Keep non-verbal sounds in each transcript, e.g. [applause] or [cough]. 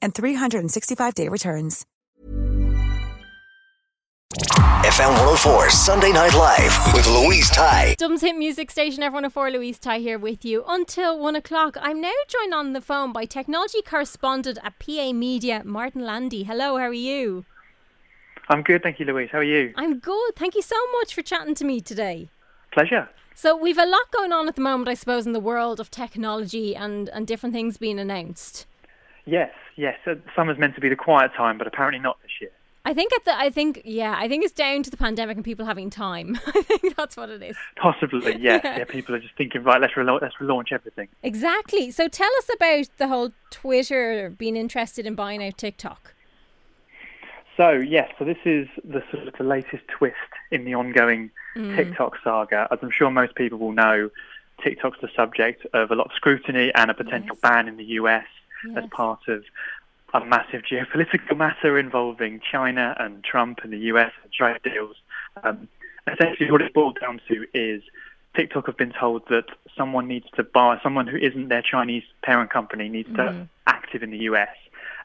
and 365-day returns. FM 104 Sunday Night Live with Louise Ty. Dublin's hit music station, FM104 Louise Ty here with you until one o'clock. I'm now joined on the phone by technology correspondent at PA Media, Martyn Landi. Hello, how are you? I'm good, thank you, Louise. How are you? I'm good. Thank you so much for chatting to me today. Pleasure. So we've a lot going on at the moment, I suppose, in the world of technology and, and different things being announced. Yes, yes. Summer's meant to be the quiet time, but apparently not this year. I think at the, I think yeah, I think it's down to the pandemic and people having time. [laughs] I think that's what it is. Possibly, [laughs] yes. yeah. People are just thinking, right, let's rela- let's relaunch everything. Exactly. So tell us about the whole Twitter being interested in buying out TikTok. So yes, so this is the sort of the latest twist in the ongoing Mm. TikTok saga. As I'm sure most people will know, TikTok's the subject of a lot of scrutiny and a potential Yes. ban in the US as part of a massive geopolitical [laughs] matter involving China and Trump and the US and trade deals. Um, essentially, what it's boiled down to is TikTok have been told that someone needs to buy, someone who isn't their Chinese parent company needs to Mhm. active in the US.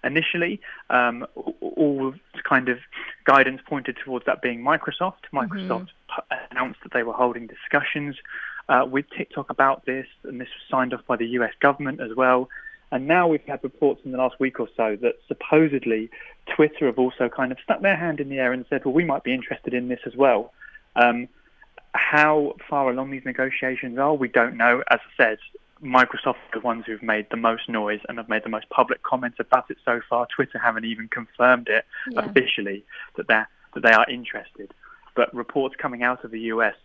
Initially, um, all- kind of guidance pointed towards that being Microsoft. Microsoft p- announced that they were holding discussions uh, with TikTok about this, and this was signed off by the US government as well. And now we've had reports in the last week or so that supposedly Twitter have also kind of stuck their hand in the air and said, well, we might be interested in this as well. Um, how far along these negotiations are, we don't know. As I said, Microsoft are the ones who've made the most noise and have made the most public comments about it so far. Twitter haven't even confirmed it Yeah. officially that that they are interested. But reports coming out of the US,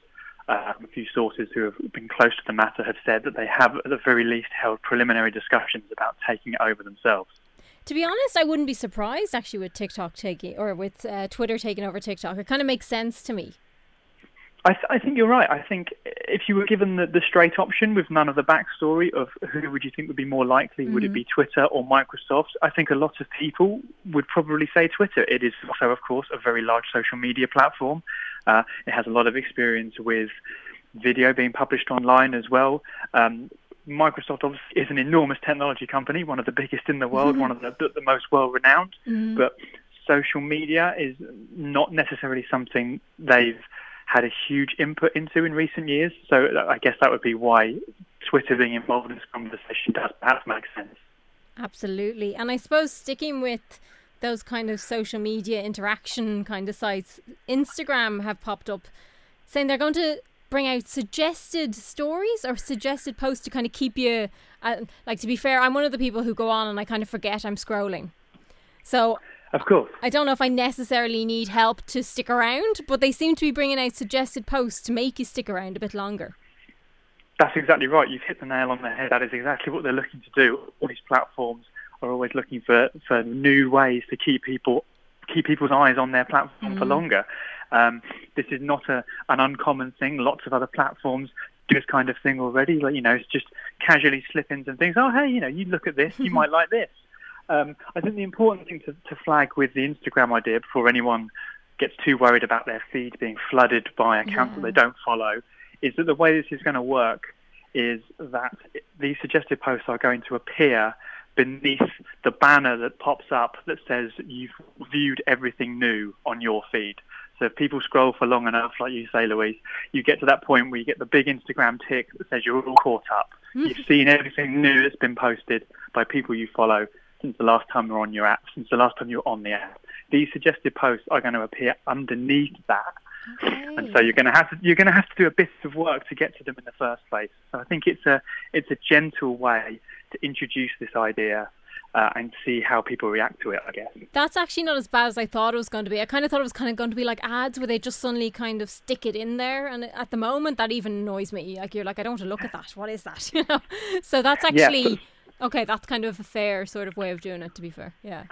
uh, a few sources who have been close to the matter have said that they have, at the very least, held preliminary discussions about taking it over themselves. To be honest, I wouldn't be surprised actually with TikTok taking or with uh, Twitter taking over TikTok. It kind of makes sense to me. I, th- I think you're right. I think if you were given the, the straight option with none of the backstory of who would you think would be more likely, would it be Twitter or Microsoft? I think a lot of people would probably say Twitter. It is also, of course, a very large social media platform. Uh, it has a lot of experience with video being published online as well. Um, Microsoft obviously is an enormous technology company, one of the biggest in the world, one of the, the, most well-renowned. But social media is not necessarily something they've had a huge input into in recent years. So I guess that would be why Twitter being involved in this conversation does perhaps make sense. Absolutely. And I suppose sticking with those kind of social media interaction kind of sites, Instagram have popped up saying they're going to bring out suggested stories or suggested posts to kind of keep you uh, like to be fair i'm one of the people who go on and i kind of forget i'm scrolling so Of course. i don't know if i necessarily need help to stick around but they seem to be bringing out suggested posts to make you stick around a bit longer That's exactly right. You've hit the nail on the head. That is exactly what they're looking to do. All these platforms are always looking for, for new ways to keep people keep people's eyes on their platform for longer. Um, this is not a, an uncommon thing. Lots of other platforms do this kind of thing already. Like you know, it's just casually slip-ins and things. Oh, hey, you know, you look at this, you might [laughs] like this. Um, I think the important thing to, to flag with the Instagram idea before anyone gets too worried about their feed being flooded by accounts that they don't follow is that the way this is going to work is that these suggested posts are going to appear beneath the banner that pops up that says you've viewed everything new on your feed. So if people scroll for long enough, like you say, Louise, you get to that point where you get the big Instagram tick that says you're all caught up. Mm-hmm. You've seen everything new that's been posted by people you follow since the last time you were on your app, since the last time you were on the app. these suggested posts are going to appear underneath that. Okay. And so you're going to have to you're going to have to do a bit of work to get to them in the first place. So I think it's a it's a gentle way to introduce this idea uh, and see how people react to it. I guess. That's actually not as bad as I thought it was going to be. I kind of thought it was kind of going to be like ads where they just suddenly kind of stick it in there, and at the moment that even annoys me. Like you're like, I don't want to look at that. What is that? [laughs] You know. So that's Yeah, actually okay. That's kind of a fair sort of way of doing it. To be fair, yeah.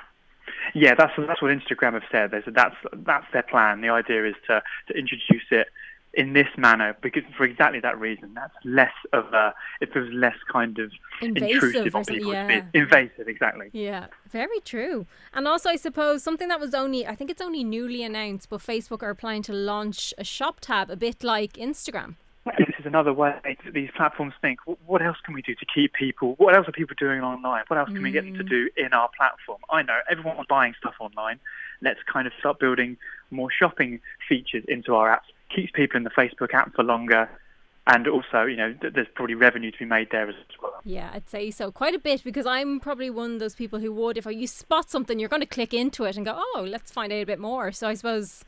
Yeah, that's that's what Instagram have said. They said that's that's their plan. The idea is to to introduce it in this manner because for exactly that reason. That's less of a it feels less kind of Invasive intrusive on people. yeah. Invasive, exactly. Yeah, very true. And also, I suppose something that was only, I think it's only newly announced, but Facebook are planning to launch a shop tab, a bit like Instagram. This is another way that these platforms think. What else can we do to keep people? What else are people doing online? What else can we get them to mm. do in our platform? I know everyone's buying stuff online. Let's kind of start building more shopping features into our apps. Keeps people in the Facebook app for longer, and also, you know, th- there's probably revenue to be made there as well. Yeah, I'd say so. Quite a bit because I'm probably one of those people who would, if you spot something, you're going to click into it and go, oh, let's find out a bit more. So I suppose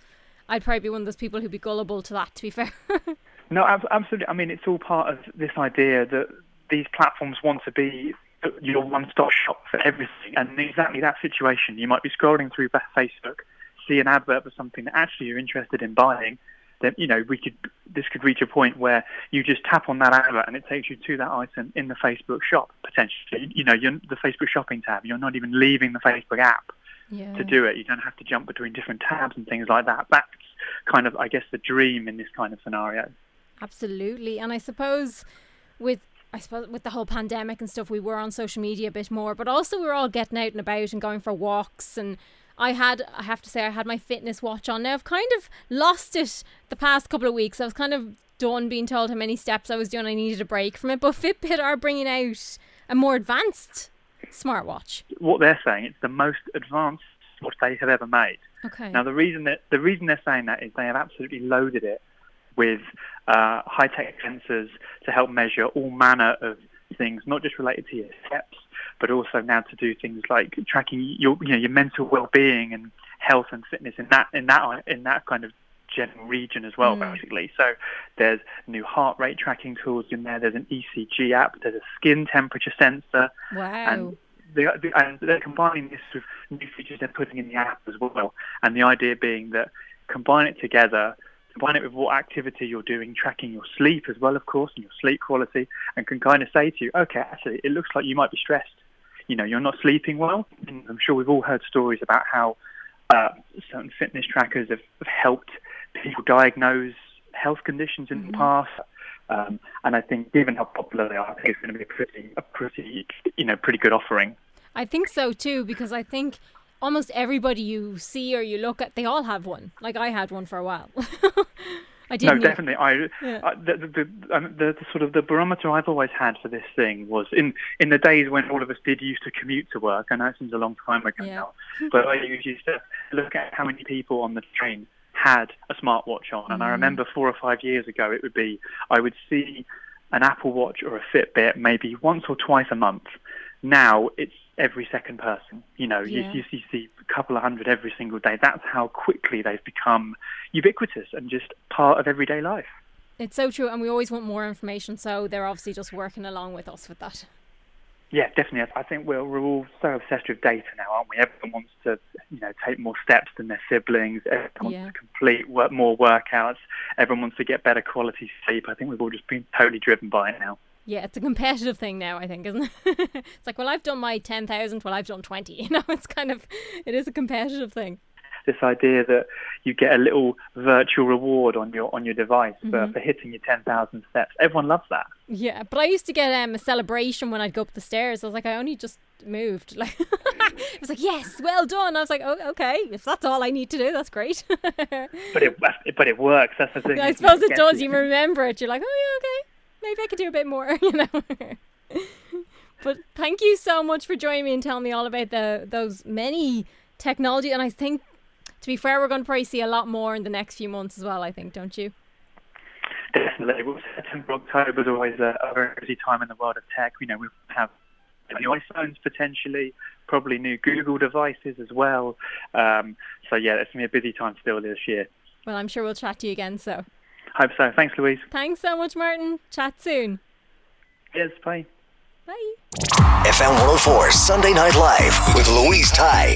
I'd probably be one of those people who'd be gullible to that, to be fair. [laughs] No, ab- absolutely. I mean, it's all part of this idea that these platforms want to be your one-stop shop for everything. And in exactly that situation, you might be scrolling through Facebook, see an advert for something that actually you're interested in buying. Then you know we could this could reach a point where you just tap on that advert and it takes you to that item in the Facebook shop potentially. You know, you're, the Facebook shopping tab. You're not even leaving the Facebook app yeah. to do it. You don't have to jump between different tabs and things like that. That's kind of, I guess, the dream in this kind of scenario. Absolutely. And I suppose with I suppose with the whole pandemic and stuff we were on social media a bit more, but also we were all getting out and about and going for walks and I had I have to say I had my fitness watch on. Now I've kind of lost it the past couple of weeks. I was kind of done being told how many steps I was doing. I needed a break from it. But Fitbit are bringing out a more advanced smartwatch. What they're saying, it's the most advanced watch they have ever made. Okay. Now, the reason that the reason they're saying that is they have absolutely loaded it with uh, high-tech sensors to help measure all manner of things, not just related to your steps, but also now to do things like tracking your you know your mental well-being and health and fitness in that in that in that kind of general region as well, Mm. basically. So there's new heart rate tracking tools in there. There's an ECG app. There's a skin temperature sensor. wow. And they, and they're combining this with new features they're putting in the app as well. And the idea being that combine it together, combine it with what activity you're doing, tracking your sleep as well, of course, and your sleep quality, and can kind of say to you, okay, actually, it looks like you might be stressed. You know, you're not sleeping well. And I'm sure we've all heard stories about how uh, certain fitness trackers have, have helped people diagnose health conditions in the past. Um, and I think, given how popular they are, I think it's going to be a pretty, a pretty, you know, pretty good offering. I think so too because I think almost everybody you see or you look at, they all have one. Like I had one for a while. [laughs] I No, didn't. definitely. I, Yeah. I the, the, the, um, the, the sort of the barometer I've always had for this thing was in in the days when all of us did used to commute to work. I know it seems a long time ago Yeah. now, but I used to look at how many people on the train had a smartwatch on, and I remember four or five years ago it would be I would see an Apple Watch or a Fitbit maybe once or twice a month. Now it's every second person. You know, Yeah. you, you see a couple of hundred every single day. That's how quickly they've become ubiquitous and just part of everyday life. It's so true, and we always want more information. So they're obviously just working along with us with that. Yeah, definitely. I think we're, we're all so obsessed with data now, aren't we? Everyone wants to, you know, take more steps than their siblings. Everyone Yeah. wants to complete work, more workouts. Everyone wants to get better quality sleep. I think we've all just been totally driven by it now. Yeah, it's a competitive thing now. I think, isn't it? [laughs] it's like, well, I've done my ten thousand. Well, I've done twenty. [laughs] You know, it's kind of, it is a competitive thing. This idea that you get a little virtual reward on your on your device Mm-hmm. for, for hitting your 10,000 steps. Everyone loves that. Yeah, but I used to get um, a celebration when I'd go up the stairs. I was like, I only just moved. Like, [laughs] it was like, yes, well done. I was like, oh, okay, if that's all I need to do, that's great. But it but it works. That's the thing. I suppose it does. You remember it. You're like, oh yeah, okay. Maybe I could do a bit more. [laughs] You know. but thank you so much for joining me and telling me all about the those many technology. And I think, to be fair, we're going to probably see a lot more in the next few months as well. I think, don't you? Definitely. Well, September, October is always a, a very busy time in the world of tech. You know, we have new iPhones potentially, probably new Google devices as well. Um, so yeah, it's going to be a busy time still this year. Well, I'm sure we'll chat to you again. So. Hope so. Thanks, Louise. Thanks so much, Martyn. Chat soon. Yes, bye. Bye. FM 104 Sunday Night Live with Louise Ty.